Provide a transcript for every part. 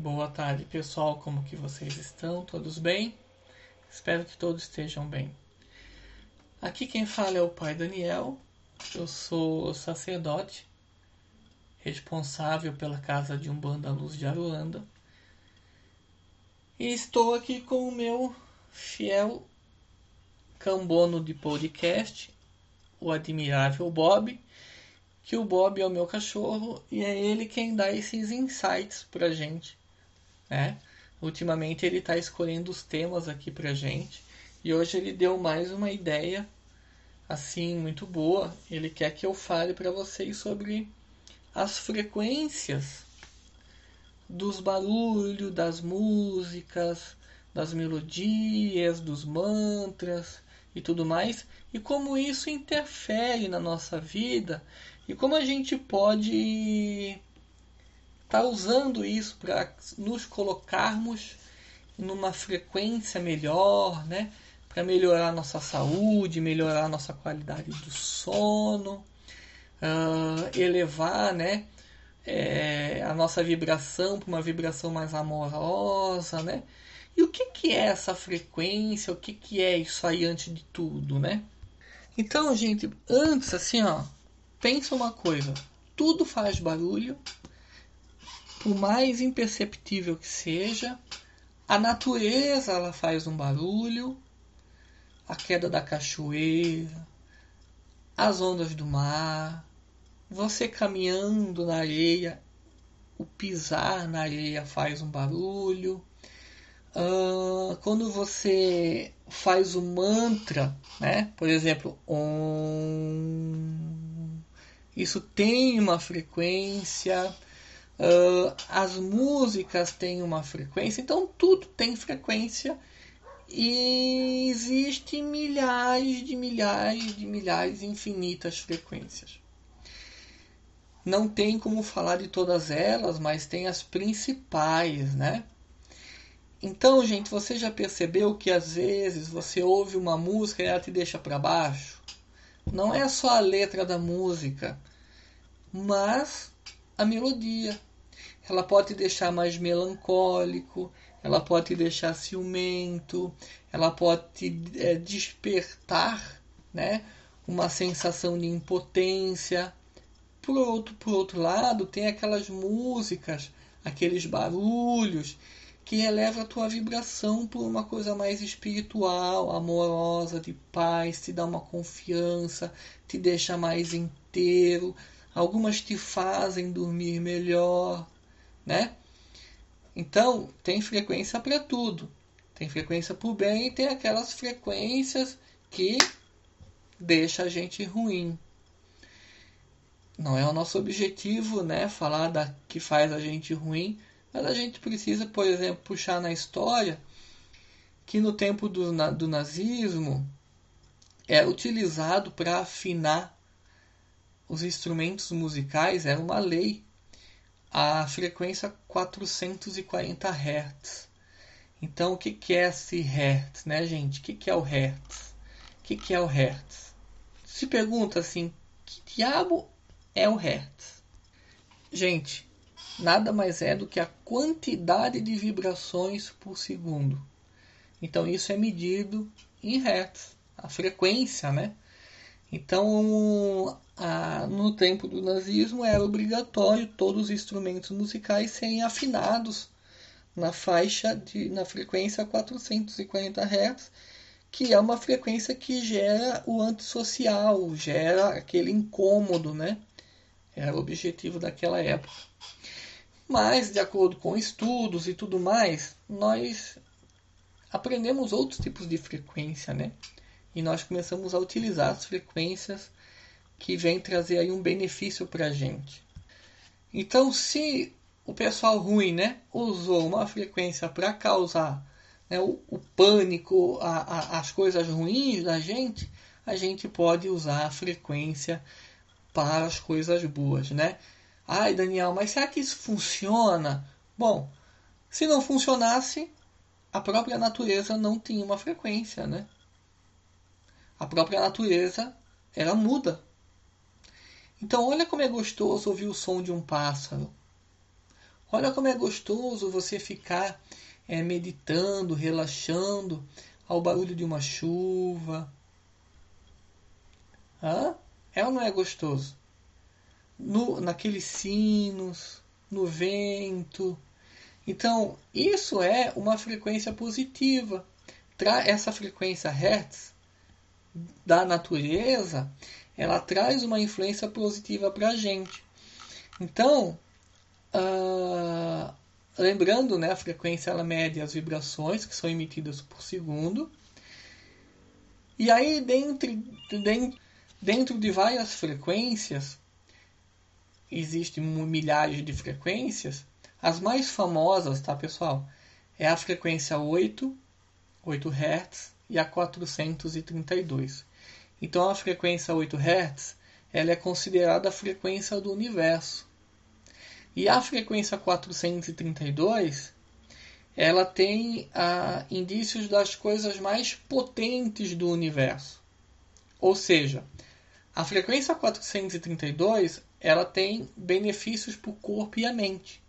Boa tarde, pessoal. Como que vocês estão? Todos bem? Espero que todos estejam bem. Aqui quem fala é o pai Daniel. Eu sou sacerdote, responsável pela casa de Umbanda Luz de Aruanda. E estou aqui com o meu fiel cambono de podcast, o admirável Bob, que o Bob é o meu cachorro e é ele quem dá esses insights pra gente né? Ultimamente ele está escolhendo os temas aqui pra gente e hoje ele deu mais uma ideia assim muito boa. Ele quer que eu fale para vocês sobre as frequências dos barulhos, das músicas, das melodias, dos mantras e tudo mais, e como isso interfere na nossa vida e como a gente pode está usando isso para nos colocarmos numa frequência melhor, né? Para melhorar nossa saúde, melhorar nossa qualidade do sono, uh, elevar, né? É, a nossa vibração para uma vibração mais amorosa, né? E o que, que é essa frequência? O que, que é isso aí antes de tudo, né? Então, gente, antes assim, ó, pensa uma coisa: tudo faz barulho, por mais imperceptível que seja, a natureza ela faz um barulho, a queda da cachoeira, as ondas do mar, você caminhando na areia, o pisar na areia faz um barulho. Uh, quando você faz o mantra, né? Por exemplo, um, isso tem uma frequência. Uh, as músicas têm uma frequência, então tudo tem frequência e existem milhares de milhares de milhares infinitas frequências. Não tem como falar de todas elas, mas tem as principais, né? Então, gente, você já percebeu que às vezes você ouve uma música e ela te deixa para baixo? Não é só a letra da música, mas a melodia ela pode te deixar mais melancólico, ela pode te deixar ciumento, ela pode te é, despertar né, uma sensação de impotência. Por outro, por outro lado, tem aquelas músicas, aqueles barulhos que eleva a tua vibração por uma coisa mais espiritual, amorosa, de paz, te dá uma confiança, te deixa mais inteiro. Algumas te fazem dormir melhor, né? Então, tem frequência para tudo. Tem frequência para o bem e tem aquelas frequências que deixa a gente ruim. Não é o nosso objetivo, né, falar da que faz a gente ruim, mas a gente precisa, por exemplo, puxar na história que no tempo do, do nazismo era é utilizado para afinar os instrumentos musicais, era uma lei a frequência 440 Hz. Então, o que, que é esse Hertz, né, gente? O que, que é o Hertz? O que, que é o Hertz? Se pergunta assim, que diabo é o Hertz? Gente, nada mais é do que a quantidade de vibrações por segundo. Então, isso é medido em Hertz, a frequência, né? Então, a, no tempo do nazismo era obrigatório todos os instrumentos musicais serem afinados na faixa de na frequência 440 Hz, que é uma frequência que gera o antissocial, gera aquele incômodo, né? Era o objetivo daquela época. Mas, de acordo com estudos e tudo mais, nós aprendemos outros tipos de frequência, né? E nós começamos a utilizar as frequências que vêm trazer aí um benefício para a gente. Então, se o pessoal ruim né, usou uma frequência para causar né, o, o, pânico, a, a, as coisas ruins da gente, a gente pode usar a frequência para as coisas boas, né? Ai, Daniel, mas será que isso funciona? Bom, se não funcionasse, a própria natureza não tinha uma frequência, né? A própria natureza ela muda. Então olha como é gostoso ouvir o som de um pássaro. Olha como é gostoso você ficar é, meditando, relaxando ao barulho de uma chuva. Hã? É ou não é gostoso? No, naqueles sinos, no vento. Então, isso é uma frequência positiva. Essa frequência Hertz da natureza, ela traz uma influência positiva para a gente. Então, uh, lembrando, né, a frequência ela mede as vibrações que são emitidas por segundo. E aí, dentro, dentro, dentro de várias frequências, existem milhares de frequências. As mais famosas, tá, pessoal? É a frequência 8, 8 Hz e a 432. Então a frequência 8 Hz ela é considerada a frequência do universo. E a frequência 432 ela tem ah, indícios das coisas mais potentes do universo. Ou seja, a frequência 432 ela tem benefícios para o corpo e a mente.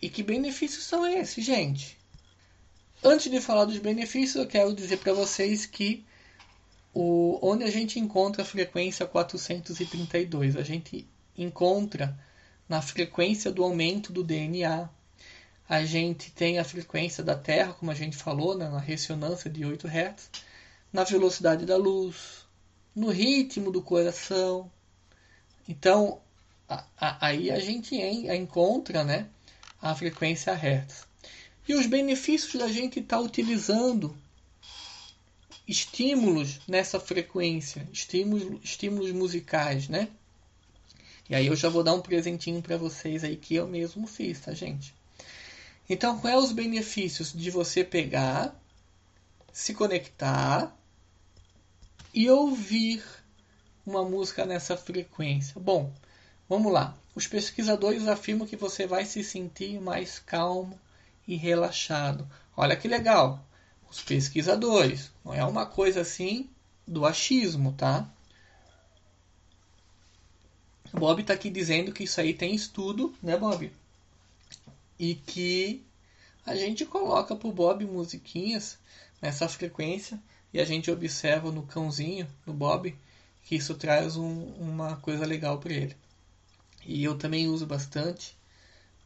E que benefícios são esses, gente? Antes de falar dos benefícios, eu quero dizer para vocês que o, onde a gente encontra a frequência 432, a gente encontra na frequência do aumento do DNA. A gente tem a frequência da Terra, como a gente falou, né, na ressonância de 8 Hz, na velocidade da luz, no ritmo do coração. Então, a, a, aí a gente en, a encontra né, a frequência Hertz. E os benefícios da gente estar tá utilizando estímulos nessa frequência, estímulos, estímulos musicais, né? E aí eu já vou dar um presentinho para vocês aí que eu mesmo fiz, tá, gente? Então, quais é os benefícios de você pegar, se conectar e ouvir uma música nessa frequência? Bom, vamos lá. Os pesquisadores afirmam que você vai se sentir mais calmo e relaxado. Olha que legal os pesquisadores. Não é uma coisa assim do achismo, tá? Bob está aqui dizendo que isso aí tem estudo, né, Bob? E que a gente coloca pro Bob musiquinhas nessa frequência e a gente observa no cãozinho, no Bob, que isso traz um, uma coisa legal para ele. E eu também uso bastante.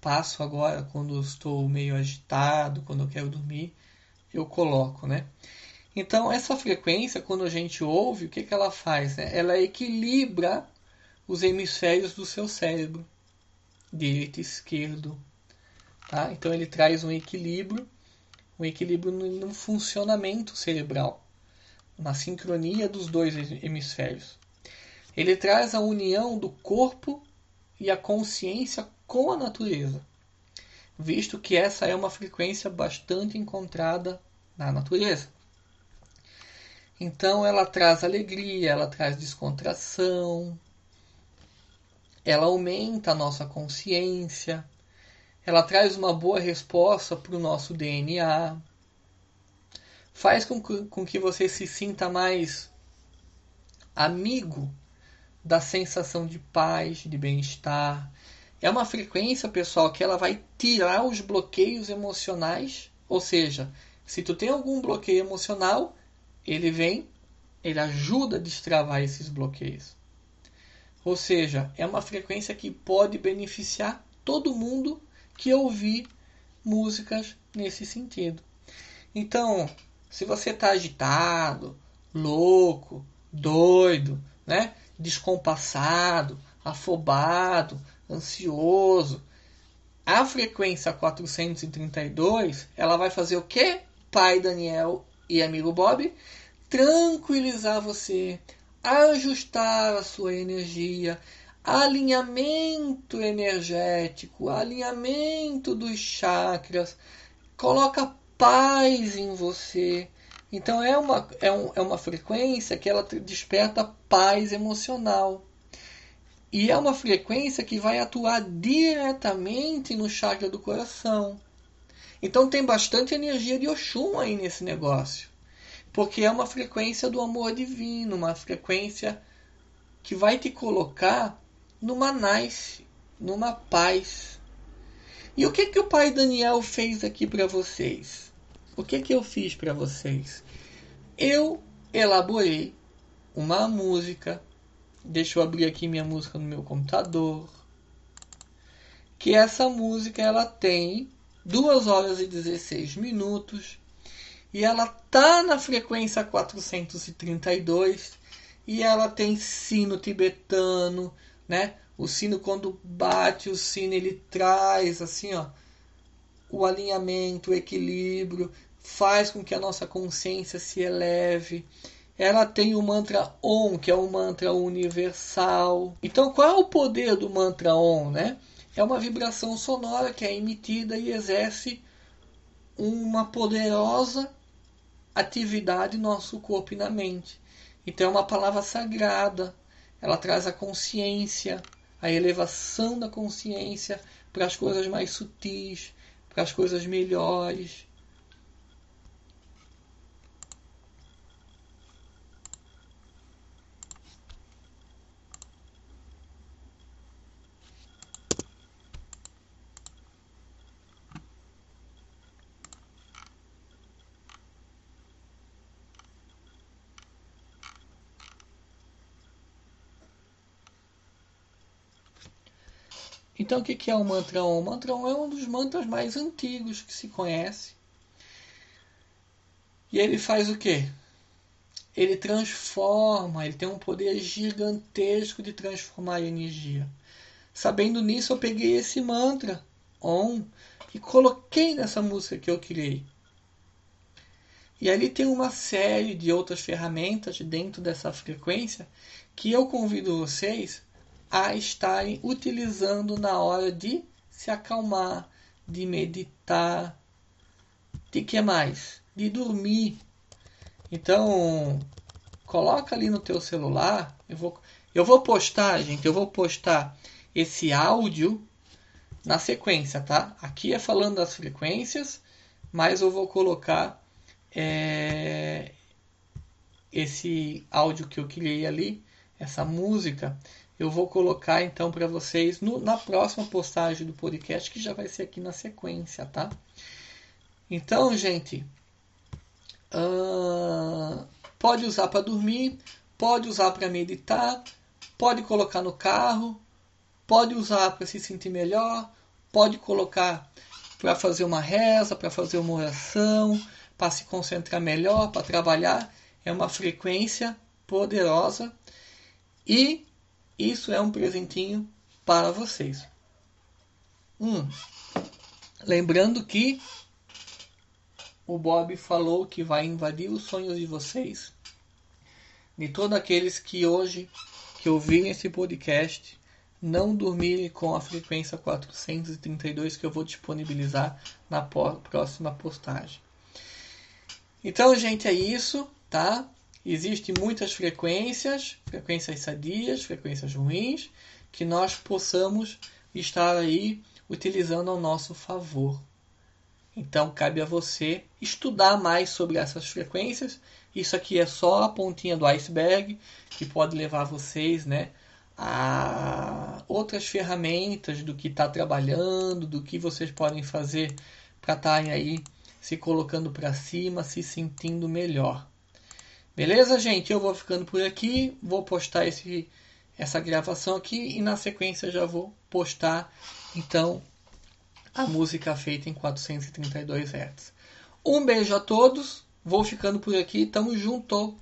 Passo agora quando estou meio agitado, quando eu quero dormir, eu coloco, né? Então, essa frequência, quando a gente ouve, o que, que ela faz? Né? Ela equilibra os hemisférios do seu cérebro, direito e esquerdo. Tá? Então, ele traz um equilíbrio, um equilíbrio no, no funcionamento cerebral, na sincronia dos dois hemisférios. Ele traz a união do corpo e a consciência com a natureza visto que essa é uma frequência bastante encontrada na natureza. Então ela traz alegria, ela traz descontração, ela aumenta a nossa consciência, ela traz uma boa resposta para o nosso DNA, faz com que, com que você se sinta mais amigo da sensação de paz, de bem-estar, é uma frequência, pessoal, que ela vai tirar os bloqueios emocionais. Ou seja, se tu tem algum bloqueio emocional, ele vem, ele ajuda a destravar esses bloqueios. Ou seja, é uma frequência que pode beneficiar todo mundo que ouvir músicas nesse sentido. Então, se você está agitado, louco, doido, né, descompassado, afobado, ansioso. A frequência 432, ela vai fazer o quê? Pai Daniel e amigo Bob, tranquilizar você, ajustar a sua energia, alinhamento energético, alinhamento dos chakras, coloca paz em você. Então é uma, é, um, é uma frequência que ela desperta paz emocional. E é uma frequência que vai atuar diretamente no chakra do coração. Então tem bastante energia de Oxum aí nesse negócio. Porque é uma frequência do amor divino, uma frequência que vai te colocar numa nice, numa paz. E o que que o pai Daniel fez aqui para vocês? O que que eu fiz para vocês? Eu elaborei uma música. Deixa eu abrir aqui minha música no meu computador. Que essa música ela tem 2 horas e 16 minutos e ela tá na frequência 432 e ela tem sino tibetano, né? O sino quando bate o sino ele traz assim, ó, o alinhamento, o equilíbrio, faz com que a nossa consciência se eleve. Ela tem o mantra Om, que é um mantra universal. Então, qual é o poder do mantra Om, né? É uma vibração sonora que é emitida e exerce uma poderosa atividade no nosso corpo e na mente. Então é uma palavra sagrada. Ela traz a consciência, a elevação da consciência para as coisas mais sutis, para as coisas melhores. Então, o que é o mantra Om? O mantra é um dos mantras mais antigos que se conhece. E ele faz o quê? Ele transforma, ele tem um poder gigantesco de transformar a energia. Sabendo nisso, eu peguei esse mantra Om e coloquei nessa música que eu criei. E ali tem uma série de outras ferramentas dentro dessa frequência que eu convido vocês a estarem utilizando na hora de se acalmar, de meditar, de que mais? De dormir. Então, coloca ali no teu celular, eu vou eu vou postar, gente, eu vou postar esse áudio na sequência, tá? Aqui é falando das frequências, mas eu vou colocar é, esse áudio que eu criei ali, essa música, eu vou colocar então para vocês no, na próxima postagem do podcast, que já vai ser aqui na sequência, tá? Então, gente, uh, pode usar para dormir, pode usar para meditar, pode colocar no carro, pode usar para se sentir melhor, pode colocar para fazer uma reza, para fazer uma oração, para se concentrar melhor, para trabalhar. É uma frequência poderosa e isso é um presentinho para vocês. Hum. Lembrando que o Bob falou que vai invadir os sonhos de vocês, de todos aqueles que hoje que ouvirem esse podcast não dormirem com a frequência 432 que eu vou disponibilizar na próxima postagem. Então, gente, é isso, tá? Existem muitas frequências, frequências sadias, frequências ruins, que nós possamos estar aí utilizando ao nosso favor. Então cabe a você estudar mais sobre essas frequências. Isso aqui é só a pontinha do iceberg que pode levar vocês, né, a outras ferramentas do que está trabalhando, do que vocês podem fazer para estarem aí se colocando para cima, se sentindo melhor. Beleza, gente? Eu vou ficando por aqui. Vou postar esse, essa gravação aqui e na sequência já vou postar então a música feita em 432 Hz. Um beijo a todos. Vou ficando por aqui. Tamo junto.